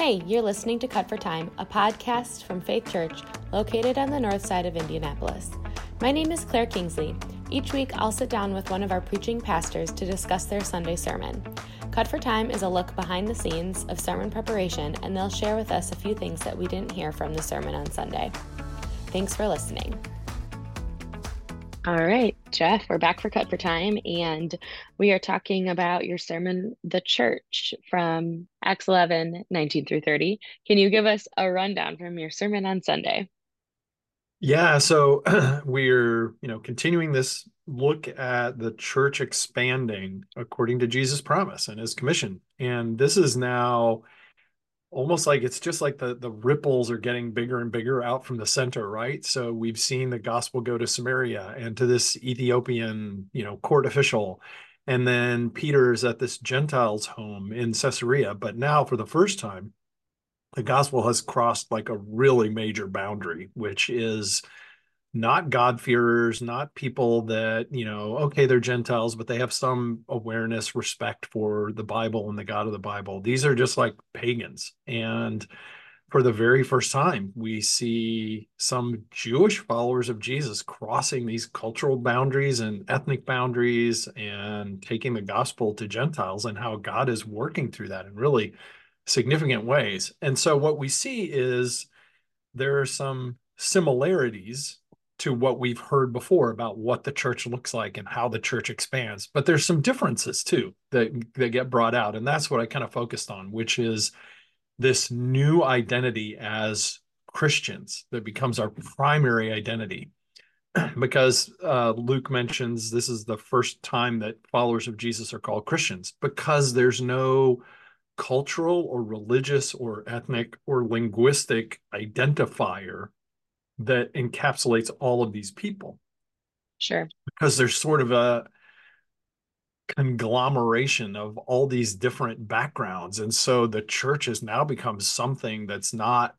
Hey, you're listening to Cut for Time, a podcast from Faith Church located on the north side of Indianapolis. My name is Claire Kingsley. Each week, I'll sit down with one of our preaching pastors to discuss their Sunday sermon. Cut for Time is a look behind the scenes of sermon preparation, and they'll share with us a few things that we didn't hear from the sermon on Sunday. Thanks for listening. All right, Jeff, we're back for Cut for Time, and we are talking about your sermon, The Church, from Acts 11, 19 through 30. Can you give us a rundown from your sermon on Sunday? Yeah, so we're, you know, continuing this look at the church expanding according to Jesus' promise and his commission. And this is now almost like it's just like the the ripples are getting bigger and bigger out from the center right? So we've seen the gospel go to samaria and to this ethiopian you know court official. And then peter's at this gentiles home in caesarea. But now for the first time the gospel has crossed like a really major boundary which is not God-fearers, not people that, you know, okay, they're Gentiles, but they have some awareness, respect for the Bible and the God of the Bible. These are just like pagans. And for the very first time, we see some Jewish followers of Jesus crossing these cultural boundaries and ethnic boundaries and taking the gospel to Gentiles and how God is working through that in really significant ways. And so what we see is there are some similarities to what we've heard before about what the church looks like and how the church expands. But there's some differences too that, that get brought out. And that's what I kind of focused on, which is this new identity as Christians that becomes our primary identity. because uh, Luke mentions this is the first time that followers of Jesus are called Christians, because there's no cultural or religious or ethnic or linguistic identifier that encapsulates all of these people. Sure. Because there's sort of a conglomeration of all these different backgrounds. And so the church has now become something that's not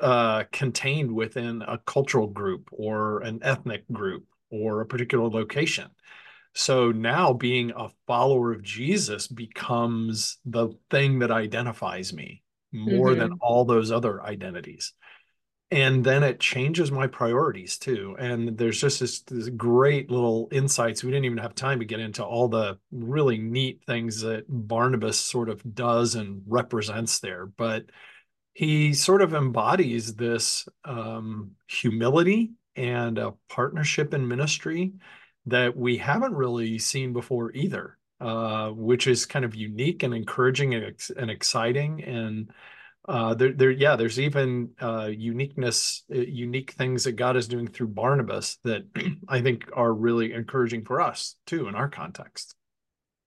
uh, contained within a cultural group or an ethnic group or a particular location. So now being a follower of Jesus becomes the thing that identifies me more mm-hmm. than all those other identities and then it changes my priorities too and there's just this, this, great little insights. We didn't even have time to get into all the really neat things that barnabas sort of does and represents there but he sort of embodies this um, humility and a partnership in ministry that we haven't really seen before either uh, which is kind of unique and encouraging and, and exciting and uh, there, there, yeah, there's even uh, uniqueness, uh, unique things that God is doing through Barnabas that I think are really encouraging for us too in our context.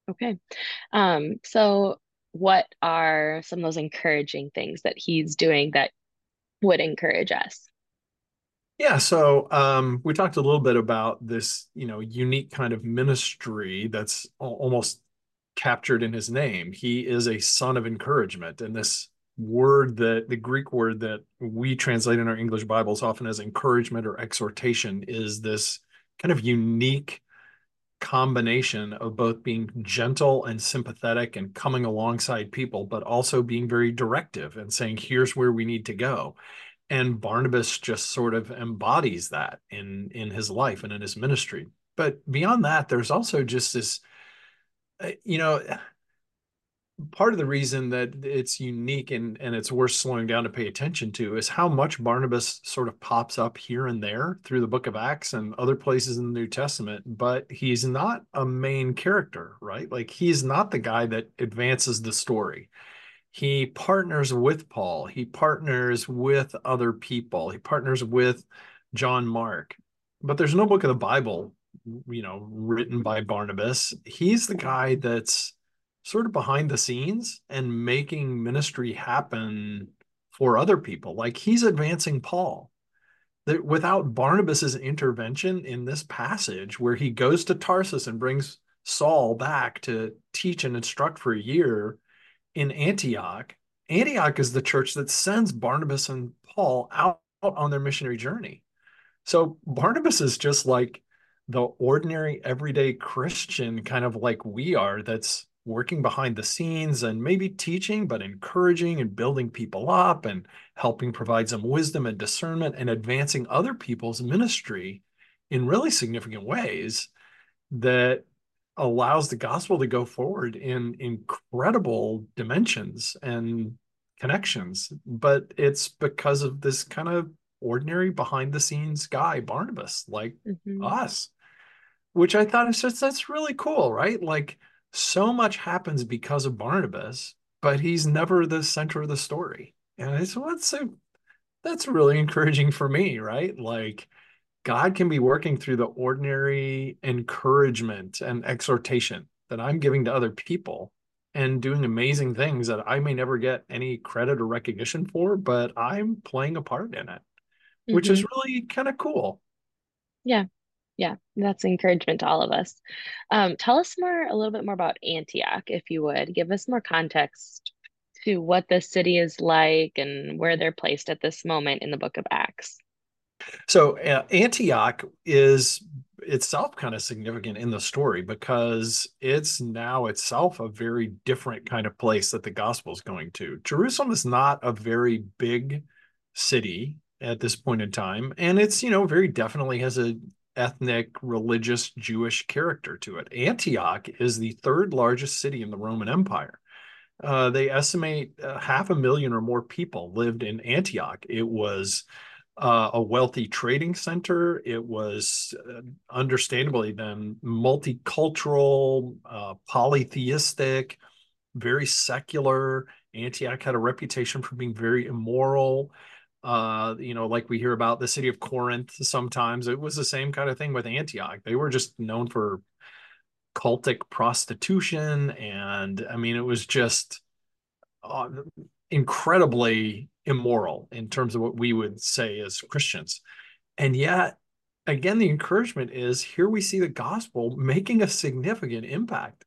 Okay, um, so what are some of those encouraging things that he's doing that would encourage us? Yeah, so um, we talked a little bit about this, you know, unique kind of ministry that's almost captured in his name. He is a son of encouragement, and this word that the Greek word that we translate in our English Bibles often as encouragement or exhortation is this kind of unique combination of both being gentle and sympathetic and coming alongside people, but also being very directive and saying, here's where we need to go. And Barnabas just sort of embodies that in, in his life and in his ministry. But beyond that, there's also just this, uh, you know, part of the reason that it's unique and, and it's worth slowing down to pay attention to is how much Barnabas sort of pops up here and there through the book of Acts and other places in the New Testament, but he's not a main character, right? Like he's not the guy that advances the story. He partners with Paul, he partners with other people, he partners with John Mark, but there's no book of the Bible, you know, written by Barnabas. He's the guy that's sort of behind the scenes and making ministry happen for other people. Like he's advancing Paul. That without Barnabas's intervention in this passage, where he goes to Tarsus and brings Saul back to teach and instruct for a year in Antioch, Antioch is the church that sends Barnabas and Paul out on their missionary journey. So Barnabas is just like the ordinary, everyday Christian, kind of like we are, that's working behind the scenes and maybe teaching, but encouraging and building people up and helping provide some wisdom and discernment and advancing other people's ministry in really significant ways that allows the gospel to go forward in incredible dimensions and connections. But it's because of this kind of ordinary behind the scenes guy, Barnabas, like mm-hmm. us, which I thought is just that's really cool, right? Like so much happens because of Barnabas, but he's never the center of the story. And it's what's so that's really encouraging for me, right? Like God can be working through the ordinary encouragement and exhortation that I'm giving to other people and doing amazing things that I may never get any credit or recognition for, but I'm playing a part in it, mm-hmm. which is mm-hmm. really kind of cool. Yeah. Yeah, that's encouragement to all of us. Um, tell us more, a little bit more about Antioch, if you would. Give us more context to what the city is like and where they're placed at this moment in the book of Acts. So, uh, Antioch is itself kind of significant in the story because it's now itself a very different kind of place that the gospel is going to. Jerusalem is not a very big city at this point in time and it's you know very definitely has a ethnic, religious Jewish character to it. Antioch is the third largest city in the Roman Empire. Uh, they estimate uh, half a million or more people lived in Antioch. It was uh, a wealthy trading center. It was uh, understandably then multicultural, uh, polytheistic, very secular. Antioch had a reputation for being very immoral uh, you know, like we hear about the city of Corinth sometimes. It was the same kind of thing with Antioch. They were just known for cultic prostitution. And I mean, it was just uh, incredibly immoral in terms of what we would say as Christians. And yet, again, the encouragement is here we see the gospel making a significant impact.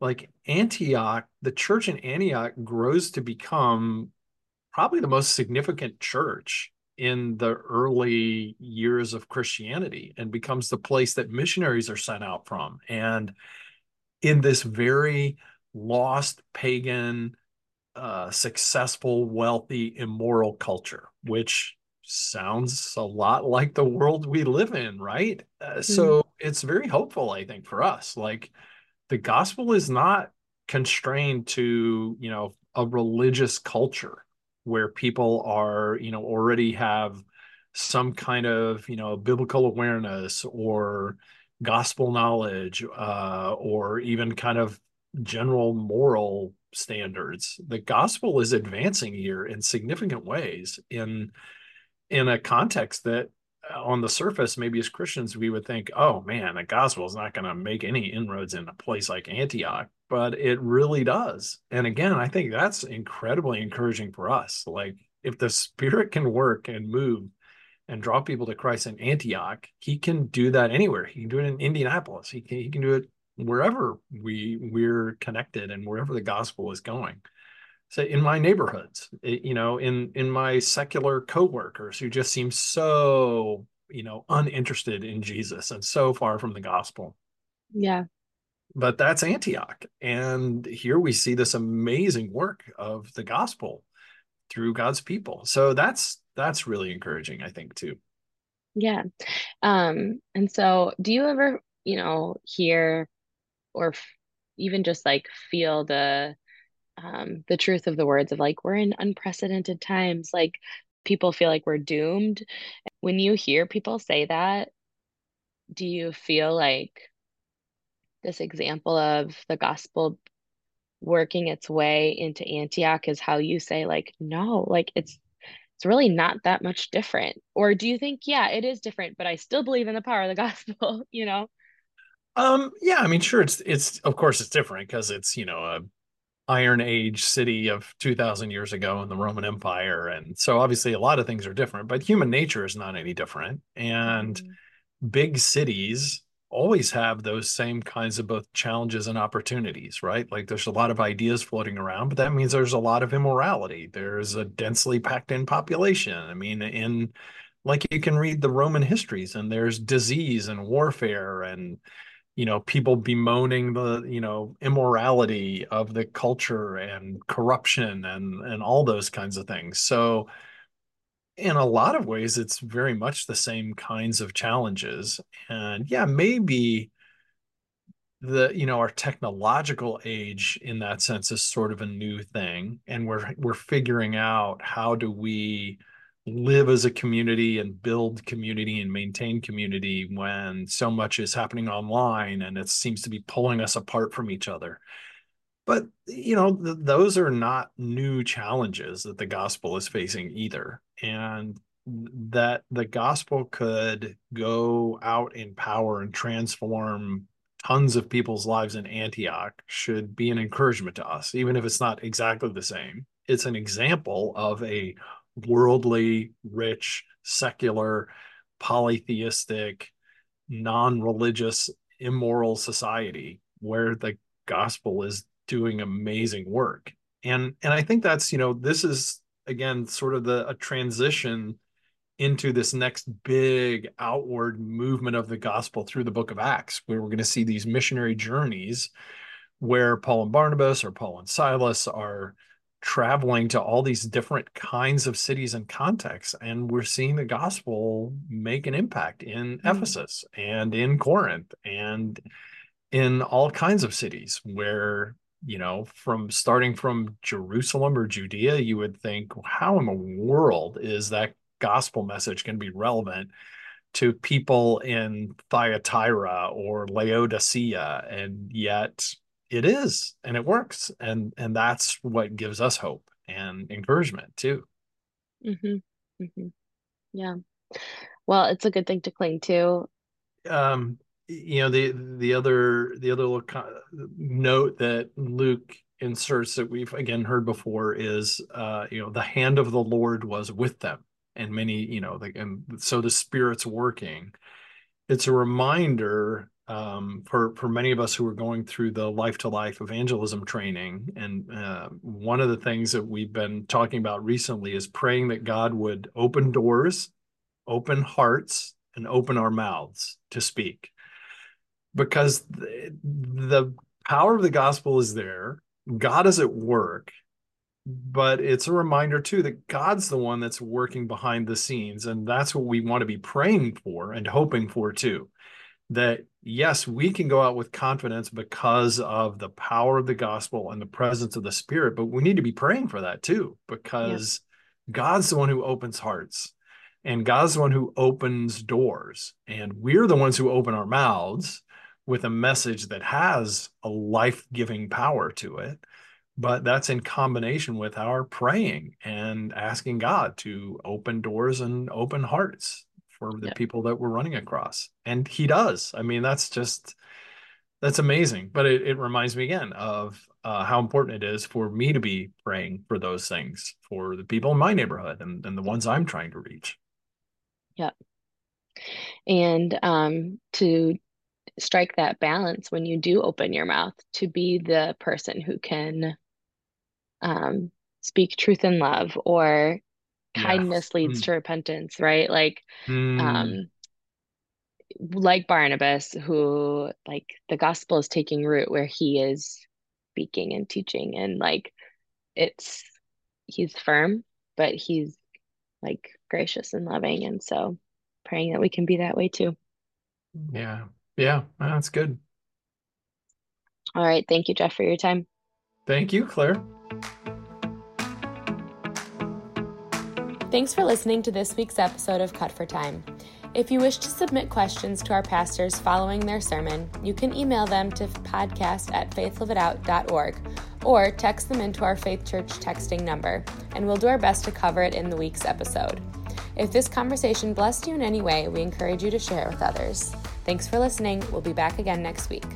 Like Antioch, the church in Antioch grows to become probably the most significant church in the early years of Christianity and becomes the place that missionaries are sent out from. And in this very lost pagan, uh, successful, wealthy, immoral culture, which sounds a lot like the world we live in, right? Uh, mm-hmm. So it's very hopeful, I think, for us. Like the gospel is not constrained to, you know, a religious culture where people are, you know, already have some kind of, you know, biblical awareness or gospel knowledge uh, or even kind of general moral standards. The gospel is advancing here in significant ways in in a context that on the surface, maybe as Christians, we would think, oh man, the gospel is not going to make any inroads in a place like Antioch but it really does. And again, I think that's incredibly encouraging for us. Like if the spirit can work and move and draw people to Christ in Antioch, he can do that anywhere. He can do it in Indianapolis. He can, he can do it wherever we we're connected and wherever the gospel is going. So in my neighborhoods, you know, in in my secular coworkers who just seem so, you know, uninterested in Jesus and so far from the gospel. Yeah but that's Antioch. And here we see this amazing work of the gospel through God's people. So that's that's really encouraging, I think, too. Yeah. Um, and so do you ever, you know, hear or f- even just like feel the um the truth of the words of like we're in unprecedented times, like people feel like we're doomed. When you hear people say that, do you feel like this example of the gospel working its way into Antioch is how you say like no like it's it's really not that much different or do you think yeah it is different but I still believe in the power of the gospel you know um yeah I mean sure it's it's of course it's different because it's you know a iron age city of 2000 years ago in the Roman Empire and so obviously a lot of things are different but human nature is not any different and mm-hmm. big cities always have those same kinds of both challenges and opportunities, right? Like there's a lot of ideas floating around, but that means there's a lot of immorality. There's a densely packed in population. I mean, in like you can read the Roman histories and there's disease and warfare and you know people bemoaning the you know immorality of the culture and corruption and and all those kinds of things. So in a lot of ways it's very much the same kinds of challenges. And yeah maybe the you know our technological age in that sense is sort of a new thing and we're we're figuring out how do we live as a community and build community and maintain community when so much is happening online and it seems to be pulling us apart from each other but you know th- those are not new challenges that the gospel is facing either and that the gospel could go out in power and transform tons of people's lives in Antioch should be an encouragement to us, even if it's not exactly the same. It's an example of a worldly, rich, secular, polytheistic, non religious, immoral society where the gospel is doing amazing work. And, and I think that's, you know, this is again sort of the a transition into this next big outward movement of the gospel through the book of Acts, where we're going to see these missionary journeys where Paul and Barnabas or Paul and Silas are traveling to all these different kinds of cities and contexts. And we're seeing the gospel make an impact in mm-hmm. Ephesus and in Corinth and in all kinds of cities where you know, from starting from Jerusalem or Judea, you would think, how in the world is that gospel message going to be relevant to people in Thyatira or Laodicea, and yet it is, and it works, and and that's what gives us hope and encouragement too. Mm-hmm. Mm-hmm. Yeah. Well, it's a good thing to cling to. Um, you know the the other the other little note that Luke inserts that we've again heard before is uh, you know the hand of the Lord was with them and many you know the, and so the spirit's working it's a reminder um, for for many of us who are going through the life to life evangelism training and uh, one of the things that we've been talking about recently is praying that god would open doors open hearts and open our mouths to speak because the, the power of the gospel is there god is at work but it's a reminder too that God's the one that's working behind the scenes. And that's what we want to be praying for and hoping for too. That yes, we can go out with confidence because of the power of the gospel and the presence of the Spirit, but we need to be praying for that too, because yeah. God's the one who opens hearts and God's the one who opens doors. And we're the ones who open our mouths with a message that has a life giving power to it but that's in combination with our praying and asking God to open doors and open hearts for the people that we're running across. And he does. I mean, that's just that's amazing. But it, it reminds me again of uh, how important it is for me to be praying for those things for the people in my neighborhood and, and the ones I'm trying to reach. Yeah. And um, to strike that balance when you do open your mouth to be the person who can um, speak truth in love or kindness leads mm. to repentance, right? Like, mm. um, like Barnabas, who like the gospel is taking root where he is speaking and teaching, and like it's he's firm, but he's like gracious and loving, and so praying that we can be that way too. Yeah, yeah, that's good. All right, thank you, Jeff, for your time. Thank you, Claire. Thanks for listening to this week's episode of Cut for Time. If you wish to submit questions to our pastors following their sermon, you can email them to podcast at faithliveitout.org or text them into our Faith Church texting number, and we'll do our best to cover it in the week's episode. If this conversation blessed you in any way, we encourage you to share it with others. Thanks for listening. We'll be back again next week.